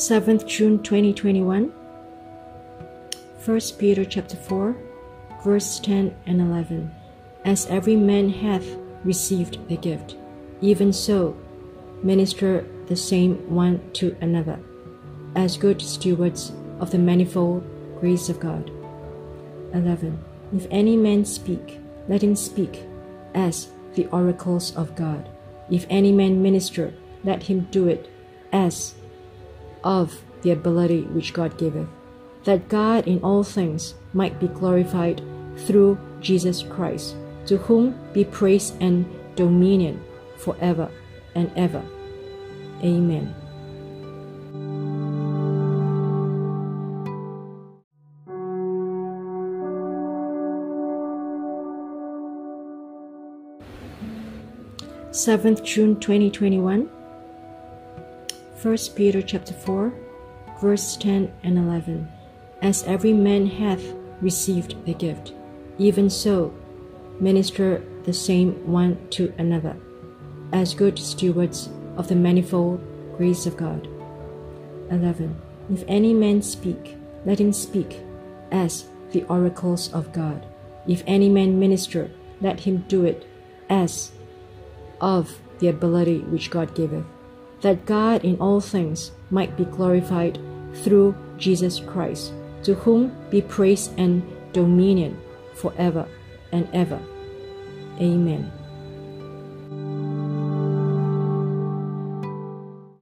7th June 2021 1 Peter chapter 4 verse 10 and 11 As every man hath received the gift even so minister the same one to another as good stewards of the manifold grace of God. 11 If any man speak let him speak as the oracles of God. If any man minister let him do it as of the ability which God giveth, that God in all things might be glorified through Jesus Christ, to whom be praise and dominion forever and ever. Amen. Seventh June 2021 1 Peter chapter 4 verse 10 and 11 As every man hath received the gift even so minister the same one to another as good stewards of the manifold grace of God. 11 If any man speak let him speak as the oracles of God. If any man minister let him do it as of the ability which God giveth that God in all things might be glorified through Jesus Christ, to whom be praise and dominion forever and ever. Amen.